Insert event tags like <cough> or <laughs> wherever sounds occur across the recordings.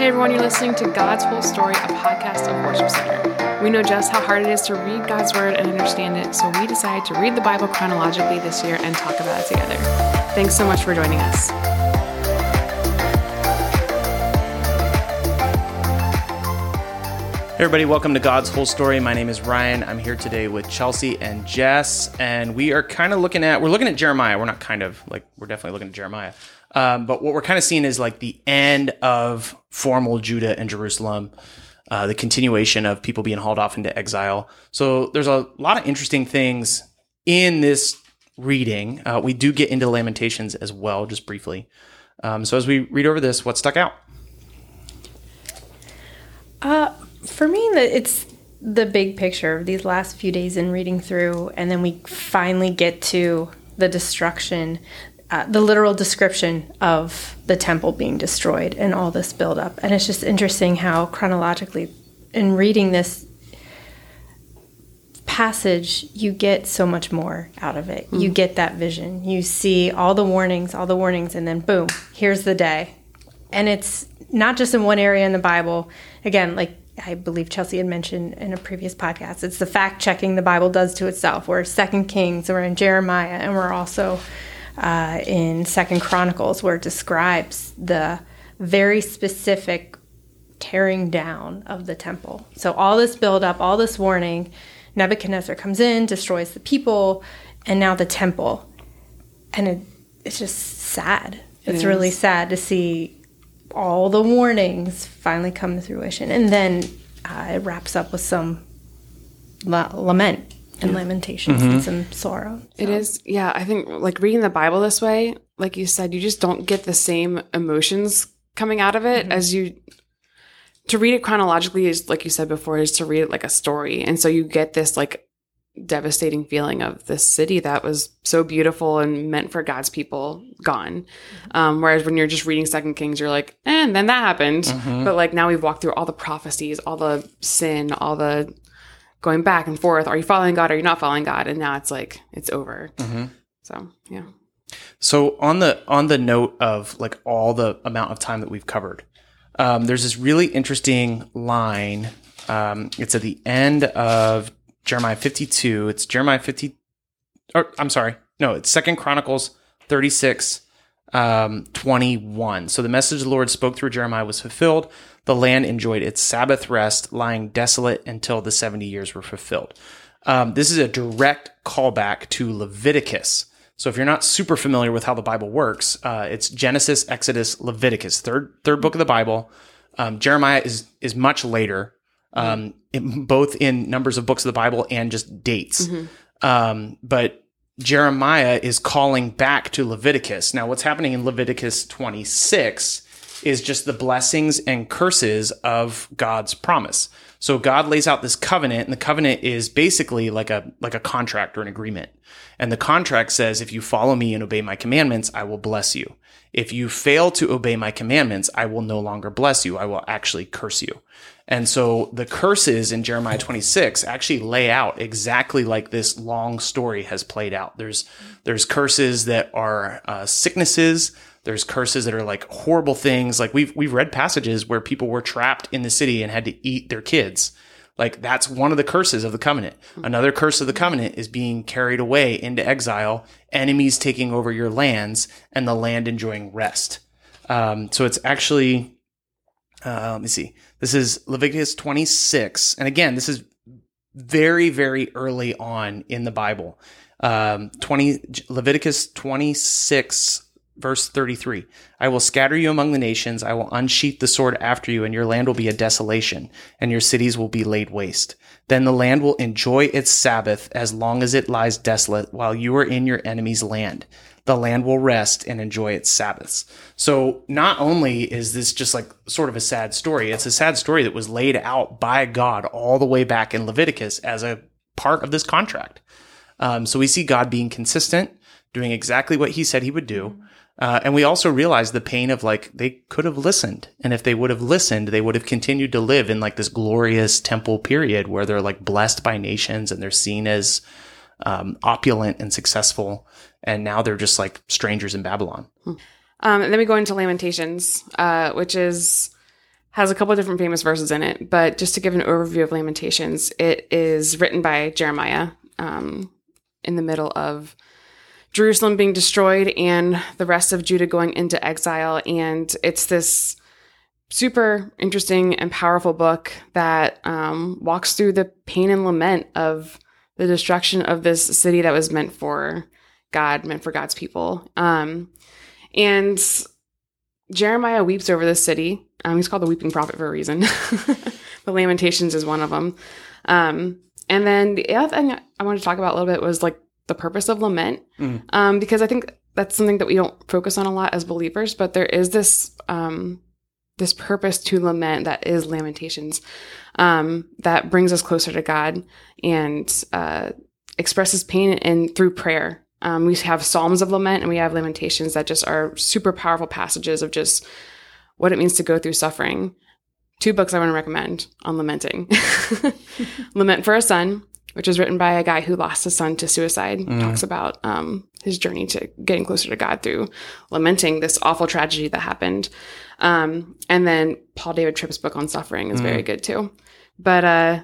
Hey everyone, you're listening to God's Whole Story, a podcast of Worship Center. We know just how hard it is to read God's Word and understand it, so we decided to read the Bible chronologically this year and talk about it together. Thanks so much for joining us. Hey everybody, welcome to God's Whole Story. My name is Ryan. I'm here today with Chelsea and Jess, and we are kind of looking at we're looking at Jeremiah. We're not kind of like we're definitely looking at Jeremiah. Um, but what we're kind of seeing is like the end of formal Judah and Jerusalem, uh, the continuation of people being hauled off into exile. So there's a lot of interesting things in this reading. Uh, we do get into Lamentations as well, just briefly. Um, so as we read over this, what stuck out? Uh, for me, it's the big picture of these last few days in reading through, and then we finally get to the destruction, uh, the literal description of the temple being destroyed and all this buildup. And it's just interesting how chronologically, in reading this passage, you get so much more out of it. You get that vision. You see all the warnings, all the warnings, and then boom, here's the day. And it's not just in one area in the Bible. Again, like I believe Chelsea had mentioned in a previous podcast, it's the fact checking the Bible does to itself. We're Second Kings, we're in Jeremiah, and we're also uh, in Second Chronicles, where it describes the very specific tearing down of the temple. So all this buildup, all this warning, Nebuchadnezzar comes in, destroys the people, and now the temple, and it, it's just sad. It's really sad to see all the warnings finally come to fruition, and then uh, it wraps up with some la- lament and lamentations and some sorrow. It is, yeah. I think like reading the Bible this way, like you said, you just don't get the same emotions coming out of it as you. To read it chronologically is, like you said before, is to read it like a story, and so you get this like devastating feeling of this city that was so beautiful and meant for God's people gone. Um, whereas when you're just reading Second Kings, you're like, eh, and then that happened. But like now we've walked through all the prophecies, all the sin, all the going back and forth. Are you following God? Or are you not following God? And now it's like it's over. So yeah. So on the on the note of like all the amount of time that we've covered, um, there's this really interesting line. Um, it's at the end of Jeremiah 52. It's Jeremiah 50. Or I'm sorry, no, it's Second Chronicles 36, um, 21. So the message the Lord spoke through Jeremiah was fulfilled. The land enjoyed its Sabbath rest, lying desolate until the 70 years were fulfilled. Um, this is a direct callback to Leviticus. So if you're not super familiar with how the Bible works, uh, it's Genesis, Exodus, Leviticus, third third book of the Bible. Um, Jeremiah is is much later, um, in, both in numbers of books of the Bible and just dates. Um, but Jeremiah is calling back to Leviticus. Now, what's happening in Leviticus 26 is just the blessings and curses of God's promise. So God lays out this covenant, and the covenant is basically like a like a contract or an agreement. And the contract says, if you follow me and obey my commandments, I will bless you. If you fail to obey my commandments, I will no longer bless you. I will actually curse you. And so the curses in Jeremiah 26 actually lay out exactly like this long story has played out. There's there's curses that are uh, sicknesses. There's curses that are like horrible things. Like we've we've read passages where people were trapped in the city and had to eat their kids. Like that's one of the curses of the covenant. Another curse of the covenant is being carried away into exile, enemies taking over your lands, and the land enjoying rest. Um, so it's actually, uh, let me see. This is Leviticus 26, and again, this is very very early on in the Bible. Um, 20 Leviticus 26 verse 33 I will scatter you among the nations. I will unsheath the sword after you and your land will be a desolation and your cities will be laid waste. Then the land will enjoy its sabbath as long as it lies desolate while you are in your enemy's land. The land will rest and enjoy its sabbaths. So not only is this just like sort of a sad story it's a sad story that was laid out by God all the way back in Leviticus as a part of this contract. Um, so we see God being consistent, doing exactly what he said he would do. Uh, and we also realize the pain of like, they could have listened. And if they would have listened, they would have continued to live in like this glorious temple period where they're like blessed by nations and they're seen as um, opulent and successful. And now they're just like strangers in Babylon. Um, and then we go into Lamentations, uh, which is has a couple of different famous verses in it, but just to give an overview of Lamentations, it is written by Jeremiah um, in the middle of Jerusalem being destroyed and the rest of Judah going into exile. And it's this super interesting and powerful book that um, walks through the pain and lament of the destruction of this city that was meant for God, meant for God's people. Um, and Jeremiah weeps over this city. Um, he's called the weeping prophet for a reason. <laughs> the Lamentations is one of them. Um, and then the other thing I wanted to talk about a little bit was like the purpose of lament, Mm. um, because I think that's something that we don't focus on a lot as believers. But there is this um, this purpose to lament that is Lamentations, um, that brings us closer to God and uh, expresses pain and through prayer. Um, we have Psalms of lament and we have Lamentations that just are super powerful passages of just what it means to go through suffering. Two books I want to recommend on lamenting <laughs> Lament for a Son, which is written by a guy who lost his son to suicide, talks about um, his journey to getting closer to God through lamenting this awful tragedy that happened. Um, and then Paul David Tripp's book on suffering is very good too. But uh,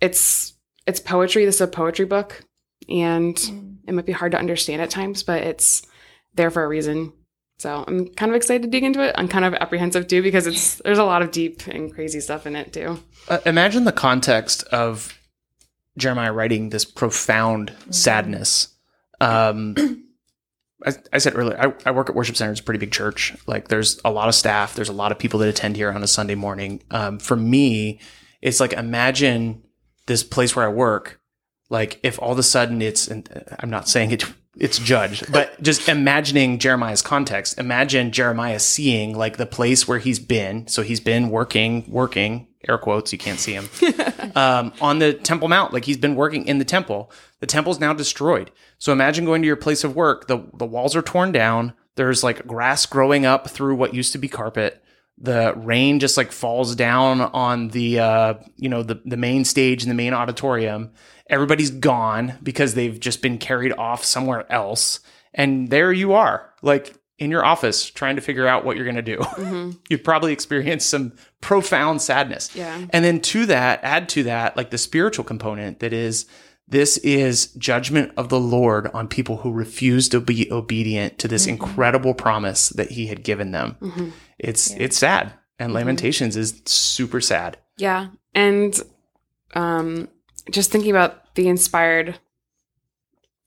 it's it's poetry. This is a poetry book, and it might be hard to understand at times, but it's there for a reason. So I'm kind of excited to dig into it. I'm kind of apprehensive too because it's there's a lot of deep and crazy stuff in it too. Uh, imagine the context of Jeremiah writing this profound sadness. Um, I, I said earlier, I, I work at Worship Center. It's a pretty big church. Like, there's a lot of staff. There's a lot of people that attend here on a Sunday morning. Um, for me, it's like imagine this place where I work. Like, if all of a sudden it's, and I'm not saying it, <laughs> it's judged, but just imagining Jeremiah's context. Imagine Jeremiah seeing like the place where he's been. So he's been working, working, air quotes, you can't see him, <laughs> um, on the Temple Mount. Like he's been working in the temple. The temple's now destroyed. So imagine going to your place of work. The, the walls are torn down. There's like grass growing up through what used to be carpet. The rain just like falls down on the, uh, you know, the, the main stage in the main auditorium. Everybody's gone because they've just been carried off somewhere else. And there you are, like in your office trying to figure out what you're going to do. Mm-hmm. <laughs> You'd probably experience some profound sadness. Yeah. And then to that, add to that, like the spiritual component that is, this is judgment of the Lord on people who refuse to be obedient to this mm-hmm. incredible promise that he had given them. Mm-hmm. It's, it's sad. And Lamentations is super sad. Yeah. And um, just thinking about the inspired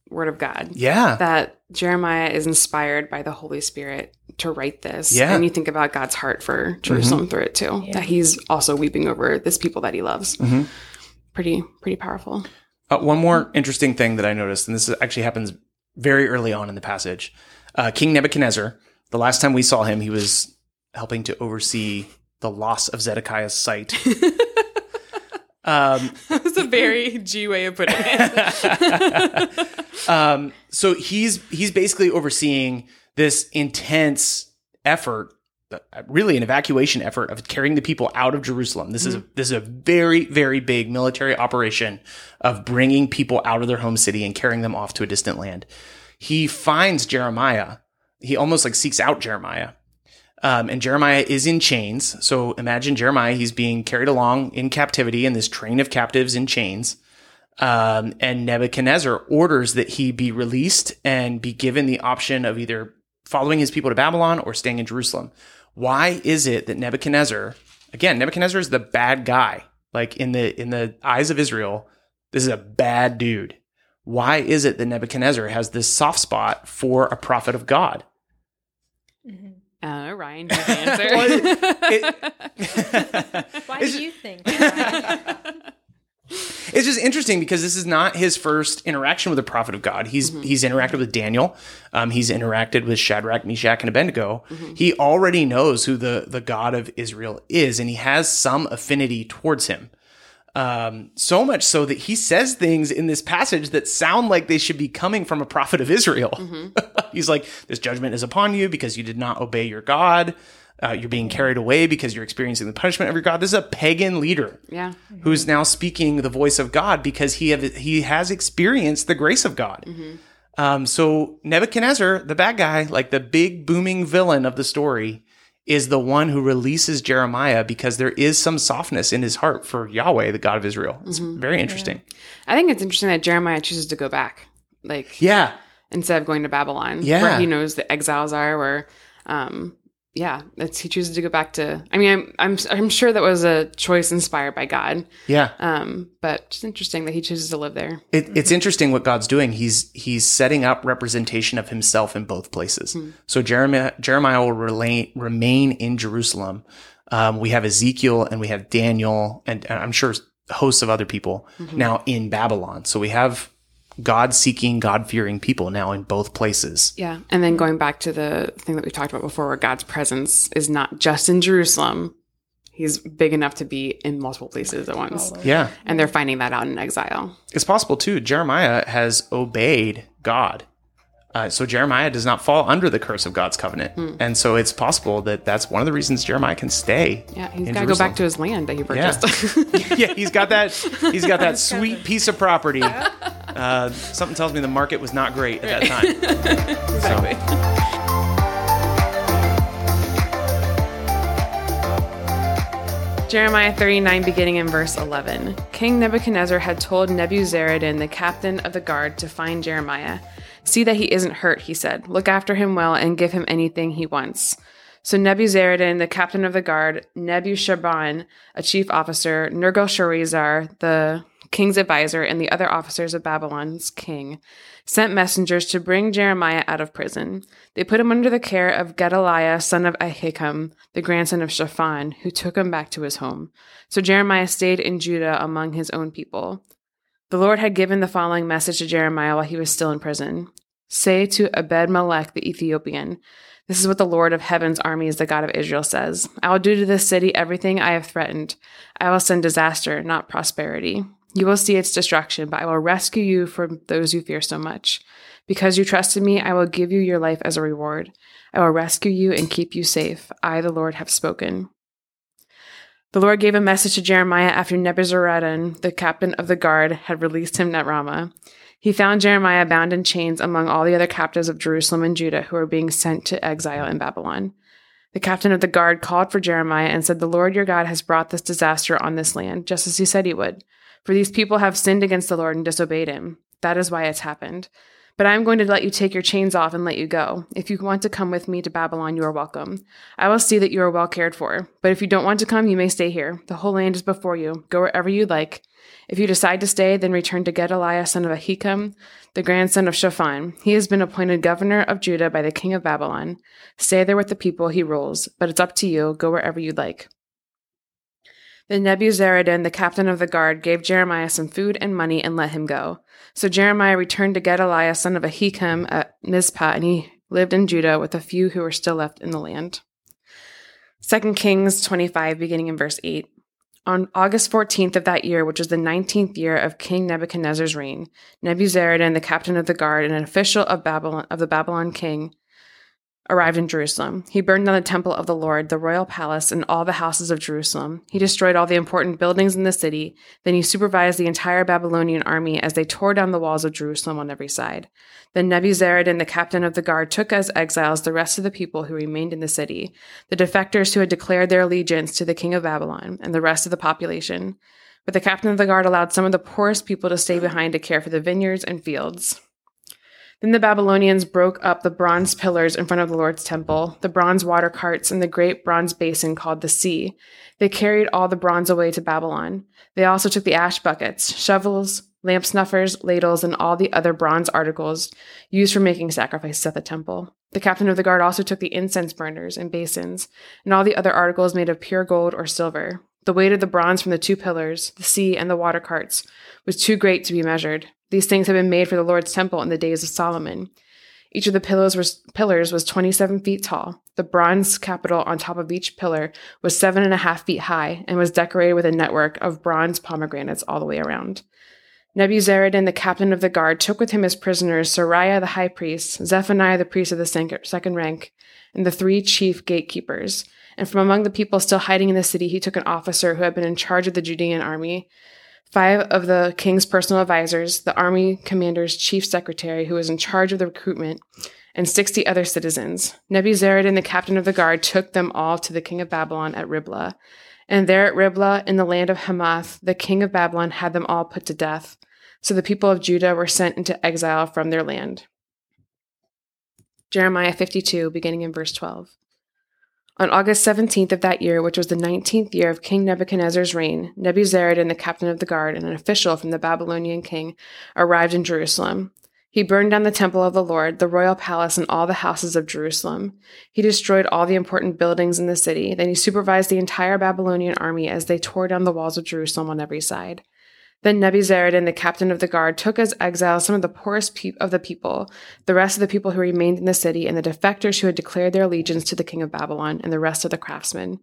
word of God. Yeah. That Jeremiah is inspired by the Holy Spirit to write this. Yeah. And you think about God's heart for Jerusalem through it too. That he's also weeping over this people that he loves. Pretty, pretty powerful. Uh, one more interesting thing that I noticed, and this actually happens very early on in the passage. Uh, King Nebuchadnezzar, the last time we saw him, he was helping to oversee the loss of Zedekiah's sight. <laughs> um, <laughs> That's a very G way of putting it. <laughs> um, so he's he's basically overseeing this intense effort, uh, really an evacuation effort of carrying the people out of Jerusalem. This is a, this is a very very big military operation of bringing people out of their home city and carrying them off to a distant land. He finds Jeremiah. He almost like seeks out Jeremiah. Um, and Jeremiah is in chains. So imagine Jeremiah, he's being carried along in captivity in this train of captives in chains. Um, and Nebuchadnezzar orders that he be released and be given the option of either following his people to Babylon or staying in Jerusalem. Why is it that Nebuchadnezzar, again, Nebuchadnezzar is the bad guy. Like in the in the eyes of Israel, this is a bad dude. Why is it that Nebuchadnezzar has this soft spot for a prophet of God? Uh, Ryan, do you <laughs> answer? <laughs> Why It's do you think? <laughs> It's just interesting because this is not his first interaction with the prophet of God. He's he's interacted with Daniel. Um, he's interacted with Shadrach, Meshach, and Abednego. He already knows who the the God of Israel is, and he has some affinity towards him. Um, so much so that he says things in this passage that sound like they should be coming from a prophet of Israel. <laughs> he's like, "This judgment is upon you because you did not obey your God." Uh, you're being carried away because you're experiencing the punishment of your God. This is a pagan leader yeah. who's now speaking the voice of God because he have, he has experienced the grace of God. Um, so Nebuchadnezzar, the bad guy, like the big booming villain of the story, is the one who releases Jeremiah because there is some softness in his heart for Yahweh, the God of Israel. It's very interesting. I think it's interesting that Jeremiah chooses to go back, like Yeah. instead of going to Babylon, Yeah. where he knows the exiles are. Where, um, yeah, it's he chooses to go back to. I mean, I'm I'm I'm sure that was a choice inspired by God, Yeah. um, but just interesting that he chooses to live there. It, it's interesting what God's doing. He's he's setting up representation of himself in both places. So Jeremiah Jeremiah will relate, remain in Jerusalem. Um, we have Ezekiel and we have Daniel and, and I'm sure hosts of other people now in Babylon. So we have God seeking, God fearing people now in both places. Yeah, and then going back to the thing that we talked about before, where God's presence is not just in Jerusalem. He's big enough to be in multiple places at once. Yeah, And they're finding that out in exile. it's possible too. Jeremiah has obeyed God. Uh, so Jeremiah does not fall under the curse of God's covenant, and so it's possible that that's one of the reasons Jeremiah can stay. Yeah, he's got to go back to his land that he purchased. yeah, <laughs> he's got that. He's got that <laughs> sweet piece of property. <laughs> Uh, something tells me the market was not great at that time. <laughs> exactly. Jeremiah 39, beginning in verse 11. King Nebuchadnezzar had told Nebuzaradan, the captain of the guard, to find Jeremiah. See that he isn't hurt, he said. Look after him well and give him anything he wants. So Nebuzaradan, the captain of the guard, Nebushazban, a chief officer, Nergal-Sharezer, the king's advisor, and the other officers of Babylon's king, sent messengers to bring Jeremiah out of prison. They put him under the care of Gedaliah, son of Ahikam, the grandson of Shaphan, who took him back to his home. So Jeremiah stayed in Judah among his own people. The Lord had given the following message to Jeremiah while he was still in prison Say to Abed Melech the Ethiopian, This is what the Lord of heaven's armies, the God of Israel, says I will do to this city everything I have threatened. I will send disaster, not prosperity. You will see its destruction, but I will rescue you from those you fear so much. Because you trusted me, I will give you your life as a reward. I will rescue you and keep you safe. I, the Lord, have spoken. The Lord gave a message to Jeremiah after Nebuzaradan, the captain of the guard, had released him at Ramah. He found Jeremiah bound in chains among all the other captives of Jerusalem and Judah who were being sent to exile in Babylon. The captain of the guard called for Jeremiah and said, The Lord your God has brought this disaster on this land, just as he said he would. For these people have sinned against the Lord and disobeyed him. That is why it's happened. But I am going to let you take your chains off and let you go. If you want to come with me to Babylon, you are welcome. I will see that you are well cared for. But if you don't want to come, you may stay here. The whole land is before you. Go wherever you like. If you decide to stay, then return to Gedaliah, son of Ahikam, the grandson of Shaphan. He has been appointed governor of Judah by the king of Babylon. Stay there with the people he rules, but it's up to you. Go wherever you'd like. Then Nebuzaradan, the captain of the guard, gave Jeremiah some food and money and let him go. So Jeremiah returned to Gedaliah, son of Ahikam, at Mizpah, and he lived in Judah with a few who were still left in the land. 2 Kings 25, beginning in verse 8. On August 14th of that year, which was the 19th year of King Nebuchadnezzar's reign, Nebuzaradan, the captain of the guard and an official of Babylon of the Babylon king, arrived in Jerusalem. He burned down the temple of the Lord, the royal palace, and all the houses of Jerusalem. He destroyed all the important buildings in the city. Then he supervised the entire Babylonian army as they tore down the walls of Jerusalem on every side. Then Nebuzaradan, the captain of the guard, took as exiles the rest of the people who remained in the city, the defectors who had declared their allegiance to the king of Babylon, and the rest of the population. But the captain of the guard allowed some of the poorest people to stay behind to care for the vineyards and fields. Then the Babylonians broke up the bronze pillars in front of the Lord's temple, the bronze water carts, and the great bronze basin called the sea. They carried all the bronze away to Babylon. They also took the ash buckets, shovels, lamp snuffers, ladles, and all the other bronze articles used for making sacrifices at the temple. The captain of the guard also took the incense burners and basins, and all the other articles made of pure gold or silver. The weight of the bronze from the two pillars, the sea, and the water carts was too great to be measured. These things had been made for the Lord's temple in the days of Solomon. Each of the pillars was, pillars was 27 feet tall. The bronze capital on top of each pillar was seven and a half feet high and was decorated with a network of bronze pomegranates all the way around. Nebuzaradan, the captain of the guard, took with him as prisoners Seraiah the high priest, Zephaniah the priest of the second rank, and the three chief gatekeepers. And from among the people still hiding in the city, he took an officer who had been in charge of the Judean army, five of the king's personal advisors, the army commander's chief secretary, who was in charge of the recruitment, and sixty other citizens. Nebuzaradan, the captain of the guard, took them all to the king of Babylon at Riblah. And there at Riblah, in the land of Hamath, the king of Babylon had them all put to death. So the people of Judah were sent into exile from their land. Jeremiah 52, beginning in verse 12. On August 17th of that year, which was the 19th year of King Nebuchadnezzar's reign, Nebuzaradan, the captain of the guard, and an official from the Babylonian king, arrived in Jerusalem. He burned down the temple of the Lord, the royal palace, and all the houses of Jerusalem. He destroyed all the important buildings in the city. Then he supervised the entire Babylonian army as they tore down the walls of Jerusalem on every side. Then Nebuzaradan, the captain of the guard, took as exiles some of the poorest pe- of the people, the rest of the people who remained in the city, and the defectors who had declared their allegiance to the king of Babylon, and the rest of the craftsmen.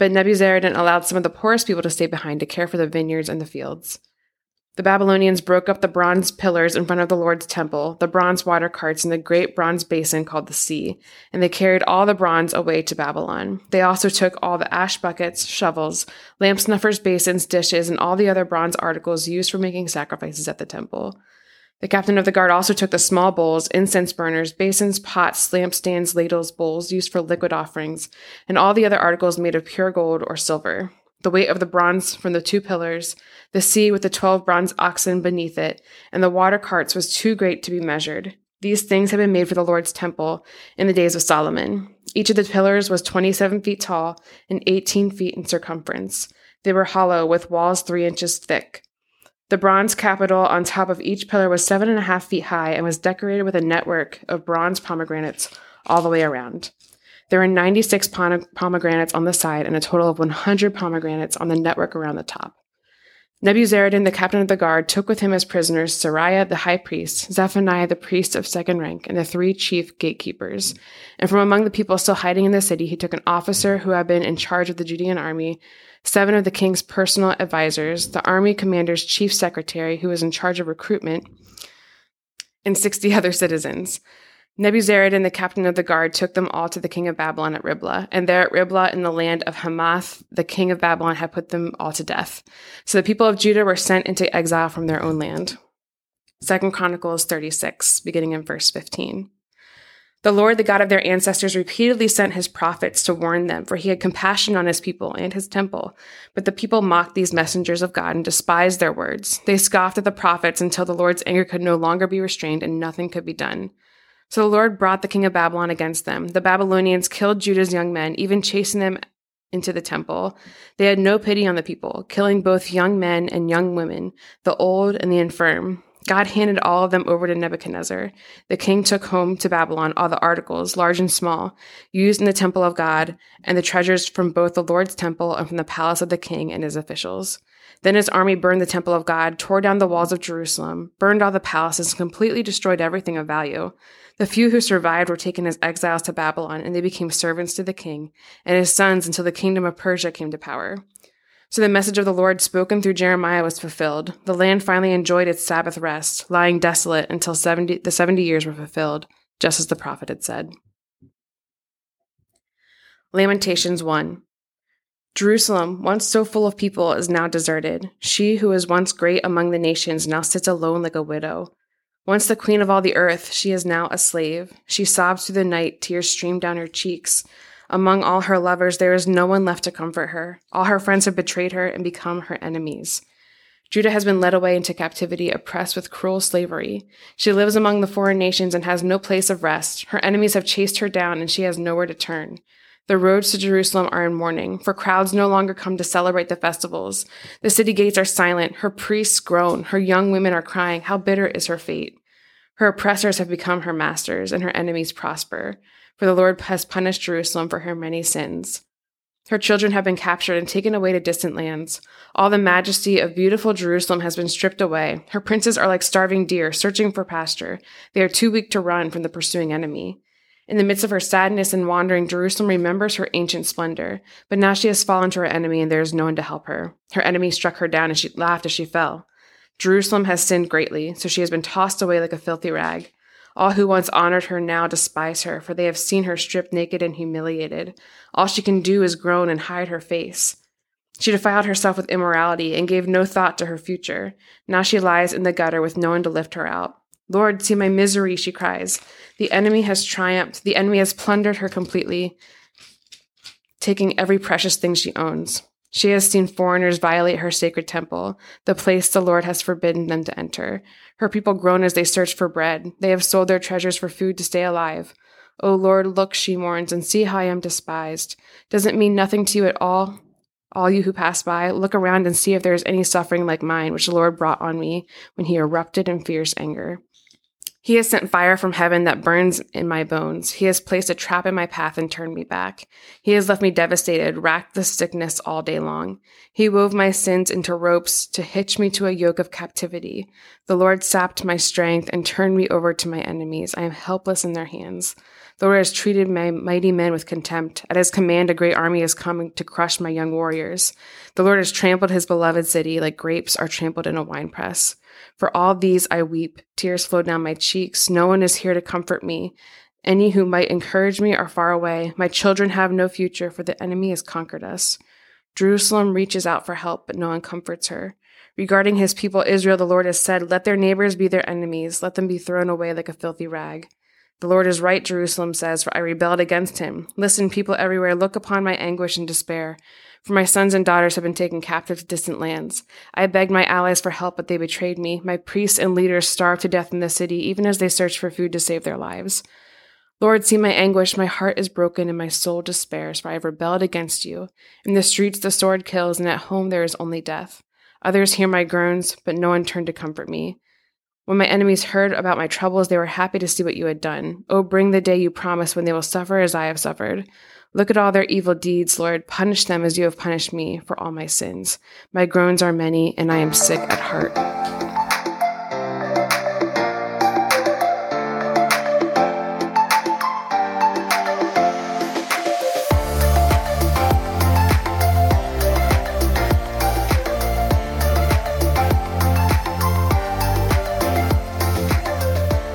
But Nebuzaradan allowed some of the poorest people to stay behind to care for the vineyards and the fields. The Babylonians broke up the bronze pillars in front of the Lord's temple, the bronze water carts, and the great bronze basin called the sea, and they carried all the bronze away to Babylon. They also took all the ash buckets, shovels, lamp snuffers, basins, dishes, and all the other bronze articles used for making sacrifices at the temple. The captain of the guard also took the small bowls, incense burners, basins, pots, lampstands, ladles, bowls used for liquid offerings, and all the other articles made of pure gold or silver the weight of the bronze from the two pillars, the sea with the twelve bronze oxen beneath it, and the water carts was too great to be measured. These things had been made for the Lord's temple in the days of Solomon. Each of the pillars was 27 feet tall and 18 feet in circumference. They were hollow, with walls three inches thick. The bronze capital on top of each pillar was seven and a half feet high and was decorated with a network of bronze pomegranates all the way around. There were 96 pomegranates on the side and a total of 100 pomegranates on the network around the top. Nebuzaradan, the captain of the guard, took with him as prisoners Seraiah the high priest, Zephaniah the priest of second rank, and the three chief gatekeepers. And from among the people still hiding in the city, he took an officer who had been in charge of the Judean army, seven of the king's personal advisers, the army commander's chief secretary, who was in charge of recruitment, and 60 <laughs> other citizens. Nebuzaradan, the captain of the guard, took them all to the king of Babylon at Riblah. And there at Riblah, in the land of Hamath, the king of Babylon had put them all to death. So the people of Judah were sent into exile from their own land. Second Chronicles 36, beginning in verse 15. The Lord, the God of their ancestors, repeatedly sent his prophets to warn them, for he had compassion on his people and his temple. But the people mocked these messengers of God and despised their words. They scoffed at the prophets until the Lord's anger could no longer be restrained and nothing could be done. So the Lord brought the king of Babylon against them. The Babylonians killed Judah's young men, even chasing them into the temple. They had no pity on the people, killing both young men and young women, the old and the infirm. God handed all of them over to Nebuchadnezzar. The king took home to Babylon all the articles, large and small, used in the temple of God, and the treasures from both the Lord's temple and from the palace of the king and his officials. Then his army burned the temple of God, tore down the walls of Jerusalem, burned all the palaces, and completely destroyed everything of value. The few who survived were taken as exiles to Babylon, and they became servants to the king and his sons until the kingdom of Persia came to power. So the message of the Lord spoken through Jeremiah was fulfilled. The land finally enjoyed its Sabbath rest, lying desolate until 70, the 70 years were fulfilled, just as the prophet had said. Lamentations 1 Jerusalem, once so full of people, is now deserted. She who was once great among the nations now sits alone like a widow. Once the queen of all the earth, she is now a slave. She sobs through the night, tears stream down her cheeks. Among all her lovers, there is no one left to comfort her. All her friends have betrayed her and become her enemies. Judah has been led away into captivity, oppressed with cruel slavery. She lives among the foreign nations and has no place of rest. Her enemies have chased her down, and she has nowhere to turn. The roads to Jerusalem are in mourning, for crowds no longer come to celebrate the festivals. The city gates are silent, her priests groan, her young women are crying, How bitter is her fate! Her oppressors have become her masters, and her enemies prosper, for the Lord has punished Jerusalem for her many sins. Her children have been captured and taken away to distant lands. All the majesty of beautiful Jerusalem has been stripped away. Her princes are like starving deer searching for pasture. They are too weak to run from the pursuing enemy. In the midst of her sadness and wandering, Jerusalem remembers her ancient splendor. But now she has fallen to her enemy, and there is no one to help her. Her enemy struck her down, and she laughed as she fell. Jerusalem has sinned greatly, so she has been tossed away like a filthy rag. All who once honored her now despise her, for they have seen her stripped naked and humiliated. All she can do is groan and hide her face. She defiled herself with immorality and gave no thought to her future. Now she lies in the gutter with no one to lift her out. Lord, see my misery, she cries. The enemy has triumphed. The enemy has plundered her completely, taking every precious thing she owns. She has seen foreigners violate her sacred temple, the place the Lord has forbidden them to enter. Her people groan as they search for bread. They have sold their treasures for food to stay alive. O Lord, look, she mourns, and see how I am despised. Does it mean nothing to you at all? All you who pass by, look around and see if there is any suffering like mine, which the Lord brought on me when he erupted in fierce anger. He has sent fire from heaven that burns in my bones. He has placed a trap in my path and turned me back. He has left me devastated, racked with sickness all day long. He wove my sins into ropes to hitch me to a yoke of captivity. The Lord sapped my strength and turned me over to my enemies. I am helpless in their hands. The Lord has treated my mighty men with contempt. At his command, a great army is coming to crush my young warriors. The Lord has trampled his beloved city like grapes are trampled in a winepress. For all these I weep. Tears flow down my cheeks. No one is here to comfort me. Any who might encourage me are far away. My children have no future, for the enemy has conquered us. Jerusalem reaches out for help, but no one comforts her. Regarding his people Israel, the Lord has said, Let their neighbors be their enemies, let them be thrown away like a filthy rag. The Lord is right, Jerusalem says, for I rebelled against him. Listen, people everywhere, look upon my anguish and despair. For my sons and daughters have been taken captive to distant lands. I begged my allies for help, but they betrayed me. My priests and leaders starved to death in the city, even as they searched for food to save their lives. Lord, see my anguish. My heart is broken and my soul despairs, for I have rebelled against you. In the streets the sword kills, and at home there is only death. Others hear my groans, but no one turned to comfort me. When my enemies heard about my troubles, they were happy to see what you had done. Oh, bring the day you promised when they will suffer as I have suffered. Look at all their evil deeds, Lord. Punish them as you have punished me for all my sins. My groans are many, and I am sick at heart.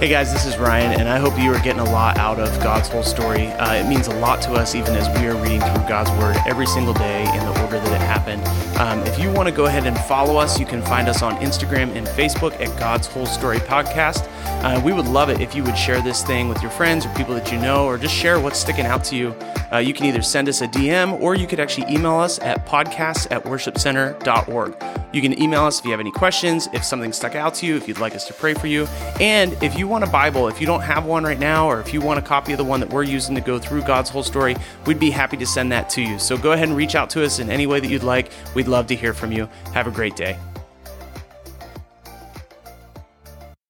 Hey guys, this is Ryan, and I hope you are getting a lot out of God's whole story. Uh, it means a lot to us, even as we are reading through God's Word every single day in the that it happened. Um, if you want to go ahead and follow us, you can find us on Instagram and Facebook at God's Whole Story Podcast. Uh, we would love it if you would share this thing with your friends or people that you know, or just share what's sticking out to you. Uh, you can either send us a DM or you could actually email us at podcasts at worshipcenter.org. You can email us if you have any questions, if something stuck out to you, if you'd like us to pray for you. And if you want a Bible, if you don't have one right now, or if you want a copy of the one that we're using to go through God's whole story, we'd be happy to send that to you. So go ahead and reach out to us in way that you'd like. We'd love to hear from you. Have a great day.